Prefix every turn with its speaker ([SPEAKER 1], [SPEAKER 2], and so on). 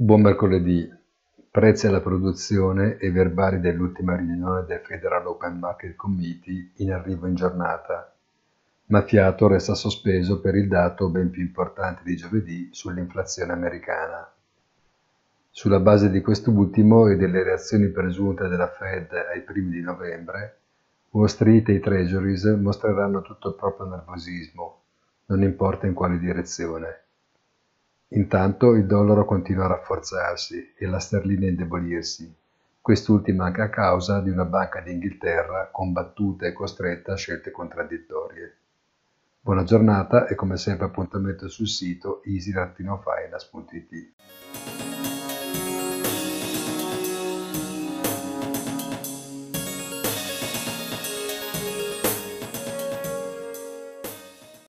[SPEAKER 1] Buon mercoledì. Prezzi alla produzione e verbali dell'ultima riunione del Federal Open Market Committee in arrivo in giornata, ma fiato resta sospeso per il dato ben più importante di giovedì sull'inflazione americana. Sulla base di quest'ultimo e delle reazioni presunte della Fed ai primi di novembre, Wall Street e i Treasuries mostreranno tutto il proprio nervosismo, non importa in quale direzione. Intanto il dollaro continua a rafforzarsi e la sterlina a indebolirsi, quest'ultima anche a causa di una Banca d'Inghilterra combattuta e costretta a scelte contraddittorie. Buona giornata e come sempre appuntamento sul sito easy-finance.it.